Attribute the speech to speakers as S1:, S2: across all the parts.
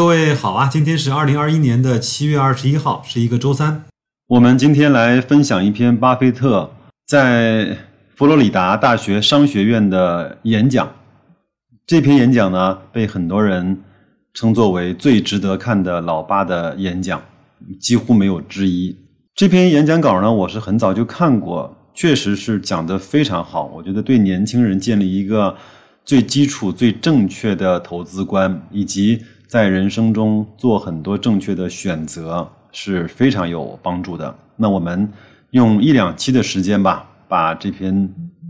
S1: 各位好啊，今天是二零二一年的七月二十一号，是一个周三。
S2: 我们今天来分享一篇巴菲特在佛罗里达大学商学院的演讲。这篇演讲呢，被很多人称作为最值得看的老巴的演讲，几乎没有之一。这篇演讲稿呢，我是很早就看过，确实是讲得非常好。我觉得对年轻人建立一个最基础、最正确的投资观，以及在人生中做很多正确的选择是非常有帮助的。那我们用一两期的时间吧，把这篇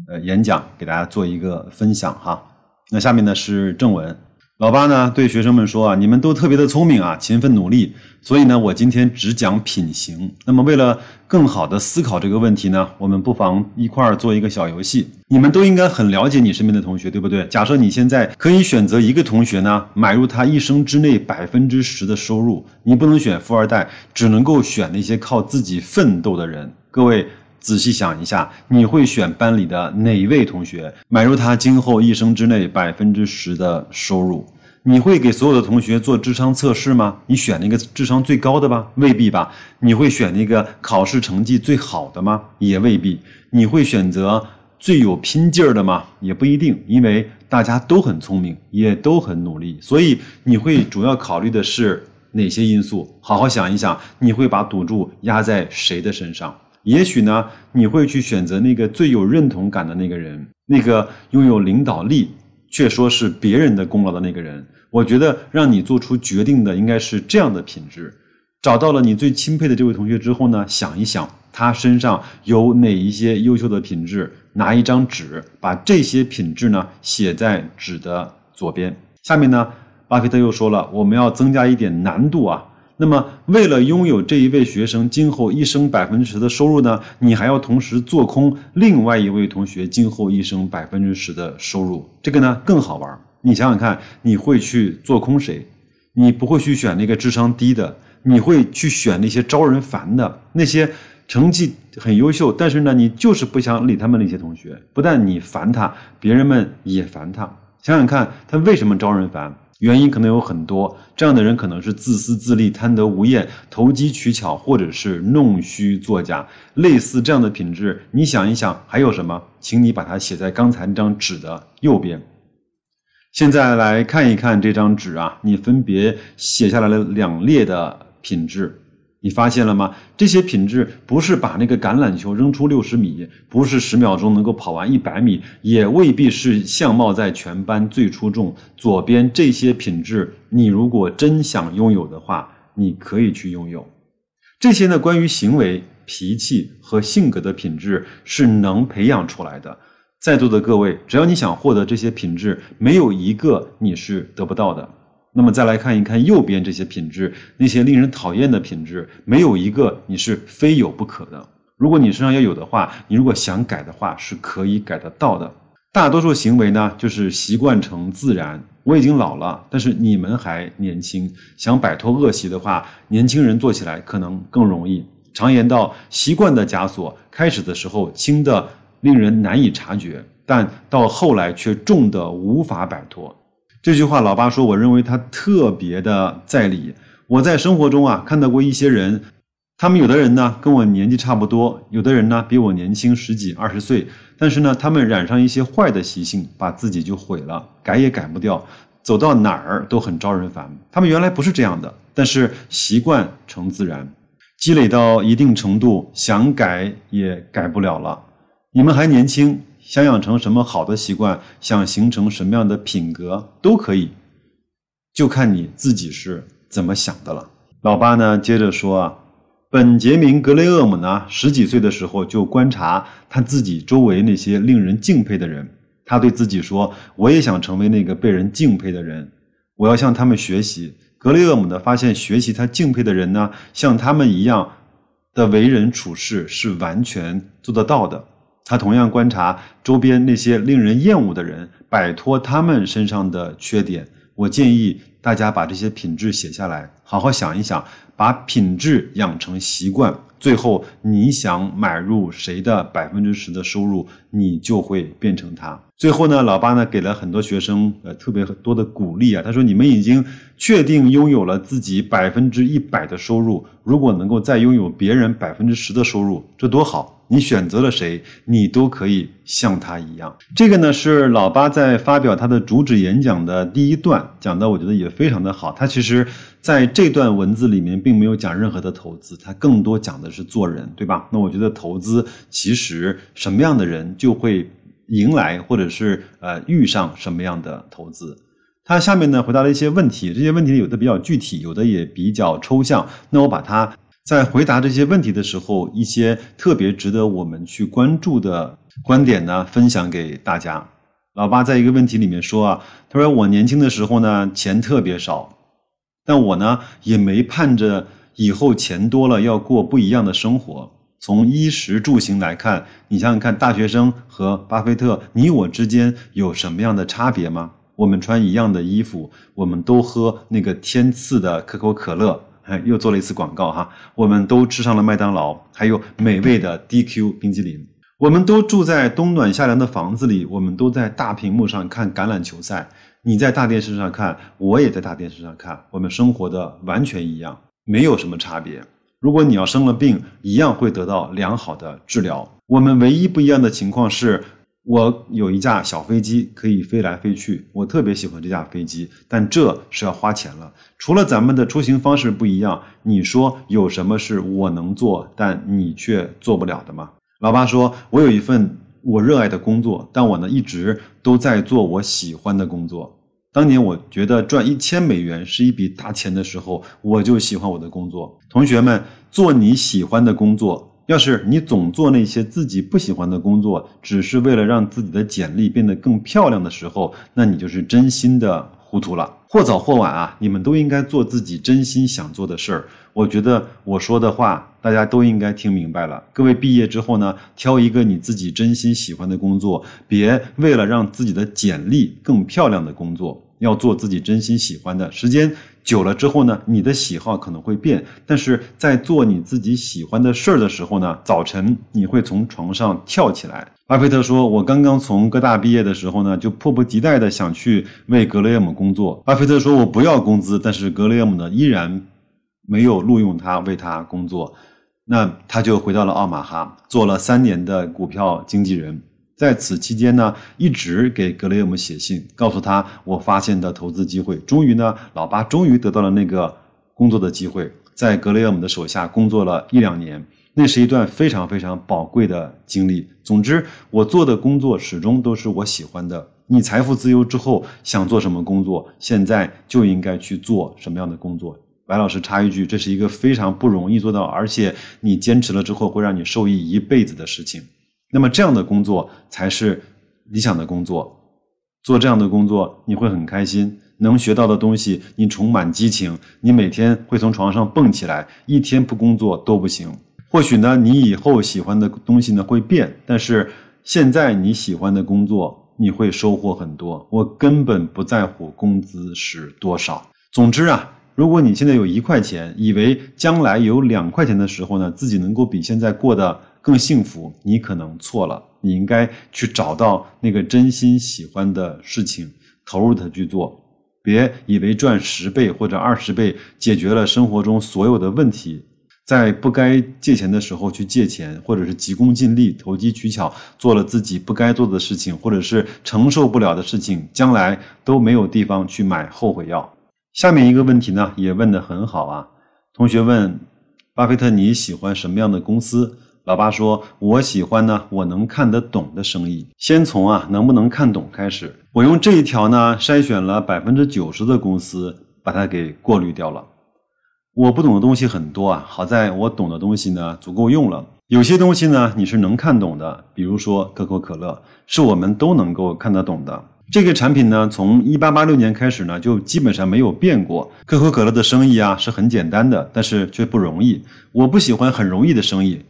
S2: 呃演讲给大家做一个分享哈。那下面呢是正文。老八呢对学生们说啊，你们都特别的聪明啊，勤奋努力，所以呢我今天只讲品行。那么为了更好的思考这个问题呢，我们不妨一块儿做一个小游戏。你们都应该很了解你身边的同学，对不对？假设你现在可以选择一个同学呢，买入他一生之内百分之十的收入，你不能选富二代，只能够选那些靠自己奋斗的人。各位。仔细想一下，你会选班里的哪一位同学买入他今后一生之内百分之十的收入？你会给所有的同学做智商测试吗？你选那个智商最高的吧？未必吧。你会选那个考试成绩最好的吗？也未必。你会选择最有拼劲儿的吗？也不一定，因为大家都很聪明，也都很努力。所以你会主要考虑的是哪些因素？好好想一想，你会把赌注压在谁的身上？也许呢，你会去选择那个最有认同感的那个人，那个拥有领导力却说是别人的功劳的那个人。我觉得让你做出决定的应该是这样的品质。找到了你最钦佩的这位同学之后呢，想一想他身上有哪一些优秀的品质，拿一张纸把这些品质呢写在纸的左边。下面呢，巴菲特又说了，我们要增加一点难度啊。那么，为了拥有这一位学生今后一生百分之十的收入呢，你还要同时做空另外一位同学今后一生百分之十的收入。这个呢更好玩。你想想看，你会去做空谁？你不会去选那个智商低的，你会去选那些招人烦的，那些成绩很优秀，但是呢，你就是不想理他们那些同学。不但你烦他，别人们也烦他。想想看，他为什么招人烦？原因可能有很多，这样的人可能是自私自利、贪得无厌、投机取巧，或者是弄虚作假。类似这样的品质，你想一想还有什么？请你把它写在刚才那张纸的右边。现在来看一看这张纸啊，你分别写下来了两列的品质。你发现了吗？这些品质不是把那个橄榄球扔出六十米，不是十秒钟能够跑完一百米，也未必是相貌在全班最出众。左边这些品质，你如果真想拥有的话，你可以去拥有。这些呢，关于行为、脾气和性格的品质是能培养出来的。在座的各位，只要你想获得这些品质，没有一个你是得不到的。那么再来看一看右边这些品质，那些令人讨厌的品质，没有一个你是非有不可的。如果你身上要有的话，你如果想改的话，是可以改得到的。大多数行为呢，就是习惯成自然。我已经老了，但是你们还年轻，想摆脱恶习的话，年轻人做起来可能更容易。常言道，习惯的枷锁，开始的时候轻的令人难以察觉，但到后来却重的无法摆脱。这句话，老爸说，我认为他特别的在理。我在生活中啊，看到过一些人，他们有的人呢跟我年纪差不多，有的人呢比我年轻十几二十岁，但是呢，他们染上一些坏的习性，把自己就毁了，改也改不掉，走到哪儿都很招人烦。他们原来不是这样的，但是习惯成自然，积累到一定程度，想改也改不了了。你们还年轻。想养成什么好的习惯，想形成什么样的品格都可以，就看你自己是怎么想的了。老八呢，接着说啊，本杰明·格雷厄姆呢，十几岁的时候就观察他自己周围那些令人敬佩的人，他对自己说：“我也想成为那个被人敬佩的人，我要向他们学习。”格雷厄姆呢，发现学习他敬佩的人呢，像他们一样的为人处事是完全做得到的。他同样观察周边那些令人厌恶的人，摆脱他们身上的缺点。我建议大家把这些品质写下来，好好想一想，把品质养成习惯。最后，你想买入谁的百分之十的收入，你就会变成他。最后呢，老八呢给了很多学生呃特别多的鼓励啊。他说：“你们已经确定拥有了自己百分之一百的收入，如果能够再拥有别人百分之十的收入，这多好！你选择了谁，你都可以像他一样。”这个呢是老八在发表他的主旨演讲的第一段讲的，我觉得也非常的好。他其实在这段文字里面并没有讲任何的投资，他更多讲的是做人，对吧？那我觉得投资其实什么样的人就会。迎来或者是呃遇上什么样的投资？他下面呢回答了一些问题，这些问题有的比较具体，有的也比较抽象。那我把它在回答这些问题的时候，一些特别值得我们去关注的观点呢，分享给大家。老八在一个问题里面说啊，他说我年轻的时候呢，钱特别少，但我呢也没盼着以后钱多了要过不一样的生活。从衣食住行来看，你想想看，大学生和巴菲特，你我之间有什么样的差别吗？我们穿一样的衣服，我们都喝那个天赐的可口可乐，哎，又做了一次广告哈。我们都吃上了麦当劳，还有美味的 DQ 冰激凌。我们都住在冬暖夏凉的房子里，我们都在大屏幕上看橄榄球赛。你在大电视上看，我也在大电视上看，我们生活的完全一样，没有什么差别。如果你要生了病，一样会得到良好的治疗。我们唯一不一样的情况是，我有一架小飞机可以飞来飞去，我特别喜欢这架飞机，但这是要花钱了。除了咱们的出行方式不一样，你说有什么是我能做，但你却做不了的吗？老爸说：“我有一份我热爱的工作，但我呢一直都在做我喜欢的工作。”当年我觉得赚一千美元是一笔大钱的时候，我就喜欢我的工作。同学们，做你喜欢的工作。要是你总做那些自己不喜欢的工作，只是为了让自己的简历变得更漂亮的时候，那你就是真心的糊涂了。或早或晚啊，你们都应该做自己真心想做的事儿。我觉得我说的话，大家都应该听明白了。各位毕业之后呢，挑一个你自己真心喜欢的工作，别为了让自己的简历更漂亮的工作，要做自己真心喜欢的。时间久了之后呢，你的喜好可能会变，但是在做你自己喜欢的事儿的时候呢，早晨你会从床上跳起来。巴菲特说：“我刚刚从哥大毕业的时候呢，就迫不及待的想去为格雷厄姆工作。”巴菲特说：“我不要工资，但是格雷厄姆呢，依然。”没有录用他为他工作，那他就回到了奥马哈，做了三年的股票经纪人。在此期间呢，一直给格雷厄姆写信，告诉他我发现的投资机会。终于呢，老八终于得到了那个工作的机会，在格雷厄姆的手下工作了一两年，那是一段非常非常宝贵的经历。总之，我做的工作始终都是我喜欢的。你财富自由之后想做什么工作，现在就应该去做什么样的工作。白老师插一句，这是一个非常不容易做到，而且你坚持了之后会让你受益一辈子的事情。那么这样的工作才是理想的工作。做这样的工作你会很开心，能学到的东西你充满激情，你每天会从床上蹦起来，一天不工作都不行。或许呢，你以后喜欢的东西呢会变，但是现在你喜欢的工作你会收获很多。我根本不在乎工资是多少。总之啊。如果你现在有一块钱，以为将来有两块钱的时候呢，自己能够比现在过得更幸福，你可能错了。你应该去找到那个真心喜欢的事情，投入它去做。别以为赚十倍或者二十倍解决了生活中所有的问题，在不该借钱的时候去借钱，或者是急功近利、投机取巧，做了自己不该做的事情，或者是承受不了的事情，将来都没有地方去买后悔药。下面一个问题呢，也问得很好啊。同学问：巴菲特你喜欢什么样的公司？老爸说：我喜欢呢，我能看得懂的生意。先从啊能不能看懂开始。我用这一条呢筛选了百分之九十的公司，把它给过滤掉了。我不懂的东西很多啊，好在我懂的东西呢足够用了。有些东西呢你是能看懂的，比如说可口可乐，是我们都能够看得懂的。这个产品呢，从一八八六年开始呢，就基本上没有变过。可口可乐的生意啊是很简单的，但是却不容易。我不喜欢很容易的生意，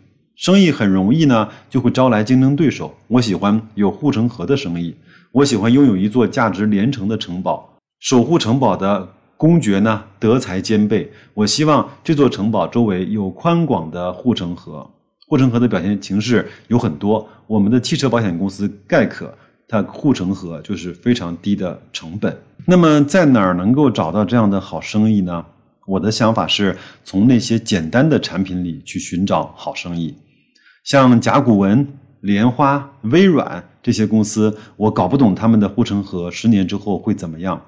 S2: 生意很容易呢，就会招来竞争对手。我喜欢有护城河的生意，我喜欢拥有一座价值连城的城堡。守护城堡的公爵呢，德才兼备。我希望这座城堡周围有宽广的护城河。护城河的表现形式有很多。我们的汽车保险公司盖可，它护城河就是非常低的成本。那么在哪儿能够找到这样的好生意呢？我的想法是从那些简单的产品里去寻找好生意，像甲骨文、莲花、微软这些公司，我搞不懂他们的护城河十年之后会怎么样。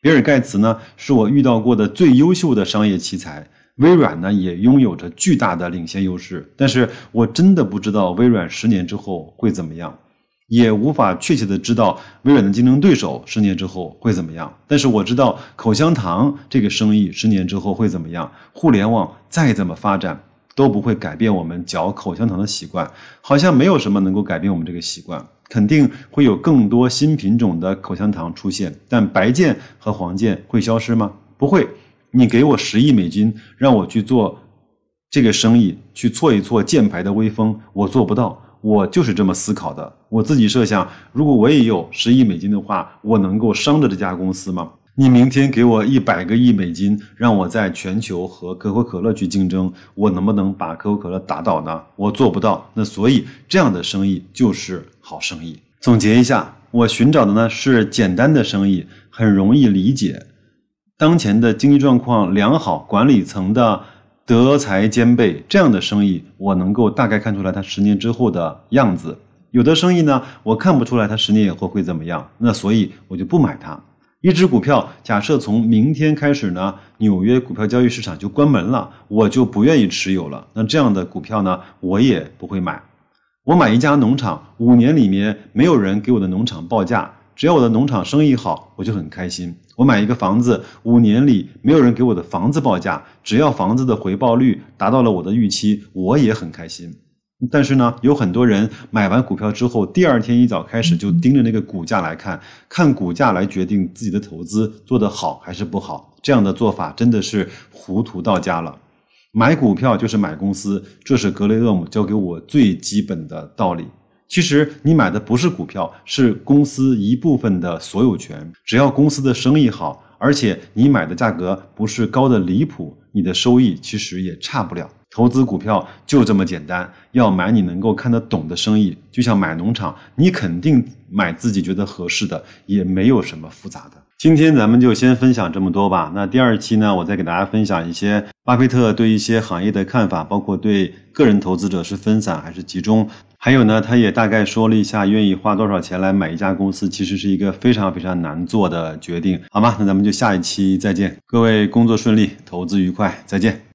S2: 比尔盖茨呢，是我遇到过的最优秀的商业奇才。微软呢，也拥有着巨大的领先优势，但是我真的不知道微软十年之后会怎么样。也无法确切的知道微软的竞争对手十年之后会怎么样，但是我知道口香糖这个生意十年之后会怎么样。互联网再怎么发展都不会改变我们嚼口香糖的习惯，好像没有什么能够改变我们这个习惯。肯定会有更多新品种的口香糖出现，但白键和黄键会消失吗？不会。你给我十亿美金让我去做这个生意，去挫一挫键盘的威风，我做不到。我就是这么思考的。我自己设想，如果我也有十亿美金的话，我能够伤着这家公司吗？你明天给我一百个亿美金，让我在全球和可口可乐去竞争，我能不能把可口可乐打倒呢？我做不到。那所以这样的生意就是好生意。总结一下，我寻找的呢是简单的生意，很容易理解，当前的经济状况良好，管理层的。德才兼备这样的生意，我能够大概看出来它十年之后的样子。有的生意呢，我看不出来它十年以后会怎么样，那所以我就不买它。一只股票，假设从明天开始呢，纽约股票交易市场就关门了，我就不愿意持有了。那这样的股票呢，我也不会买。我买一家农场，五年里面没有人给我的农场报价。只要我的农场生意好，我就很开心。我买一个房子，五年里没有人给我的房子报价，只要房子的回报率达到了我的预期，我也很开心。但是呢，有很多人买完股票之后，第二天一早开始就盯着那个股价来看，看股价来决定自己的投资做得好还是不好。这样的做法真的是糊涂到家了。买股票就是买公司，这是格雷厄姆教给我最基本的道理。其实你买的不是股票，是公司一部分的所有权。只要公司的生意好，而且你买的价格不是高的离谱，你的收益其实也差不了。投资股票就这么简单，要买你能够看得懂的生意，就像买农场，你肯定买自己觉得合适的，也没有什么复杂的。今天咱们就先分享这么多吧。那第二期呢，我再给大家分享一些巴菲特对一些行业的看法，包括对个人投资者是分散还是集中。还有呢，他也大概说了一下，愿意花多少钱来买一家公司，其实是一个非常非常难做的决定，好吗？那咱们就下一期再见，各位工作顺利，投资愉快，再见。